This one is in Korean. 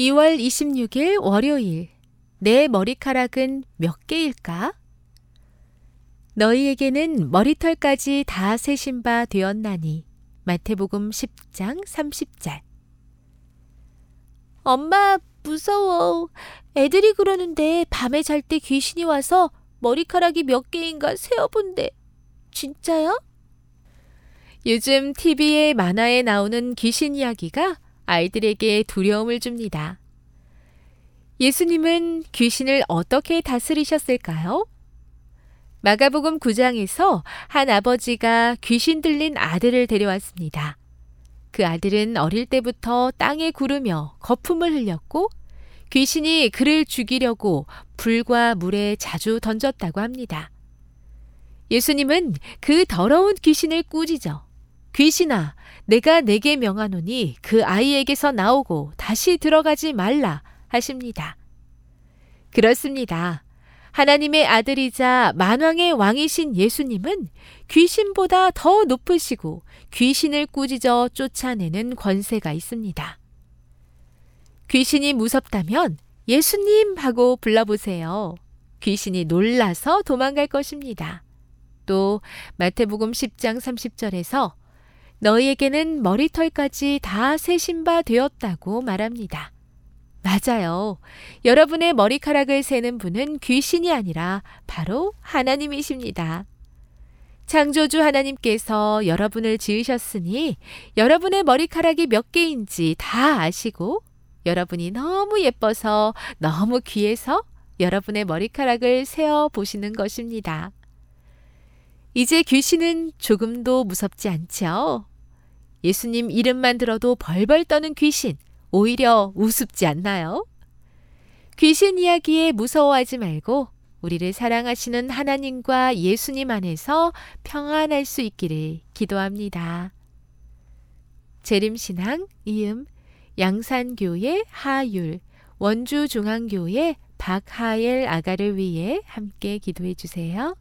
2월 26일 월요일. 내 머리카락은 몇 개일까? 너희에게는 머리털까지 다 세신 바 되었나니. 마태복음 10장 30절. 엄마, 무서워. 애들이 그러는데 밤에 잘 때 귀신이 와서 머리카락이 몇 개인가 세어본대. 진짜요? 요즘 TV에 만화에 나오는 귀신 이야기가 아이들에게 두려움을 줍니다. 예수님은 귀신을 어떻게 다스리셨을까요? 마가복음 9장에서 한 아버지가 귀신 들린 아들을 데려왔습니다. 그 아들은 어릴 때부터 땅에 구르며 거품을 흘렸고 귀신이 그를 죽이려고 불과 물에 자주 던졌다고 합니다. 예수님은 그 더러운 귀신을 꾸짖어 귀신아, 내가 내게 명하노니 그 아이에게서 나오고 다시 들어가지 말라 하십니다. 그렇습니다. 하나님의 아들이자 만왕의 왕이신 예수님은 귀신보다 더 높으시고 귀신을 꾸짖어 쫓아내는 권세가 있습니다. 귀신이 무섭다면 예수님 하고 불러보세요. 귀신이 놀라서 도망갈 것입니다. 또 마태복음 10장 30절에서 너희에게는 머리털까지 다 세신 바 되었다고 말합니다. 맞아요. 여러분의 머리카락을 세는 분은 귀신이 아니라 바로 하나님이십니다. 창조주 하나님께서 여러분을 지으셨으니 여러분의 머리카락이 몇 개인지 다 아시고 여러분이 너무 예뻐서 너무 귀해서 여러분의 머리카락을 세어 보시는 것입니다. 이제 귀신은 조금도 무섭지 않죠? 예수님 이름만 들어도 벌벌 떠는 귀신, 오히려 우습지 않나요? 귀신 이야기에 무서워하지 말고 우리를 사랑하시는 하나님과 예수님 안에서 평안할 수 있기를 기도합니다. 재림신앙 이음 양산교회 하율 원주중앙교회 박하엘 아가를 위해 함께 기도해 주세요.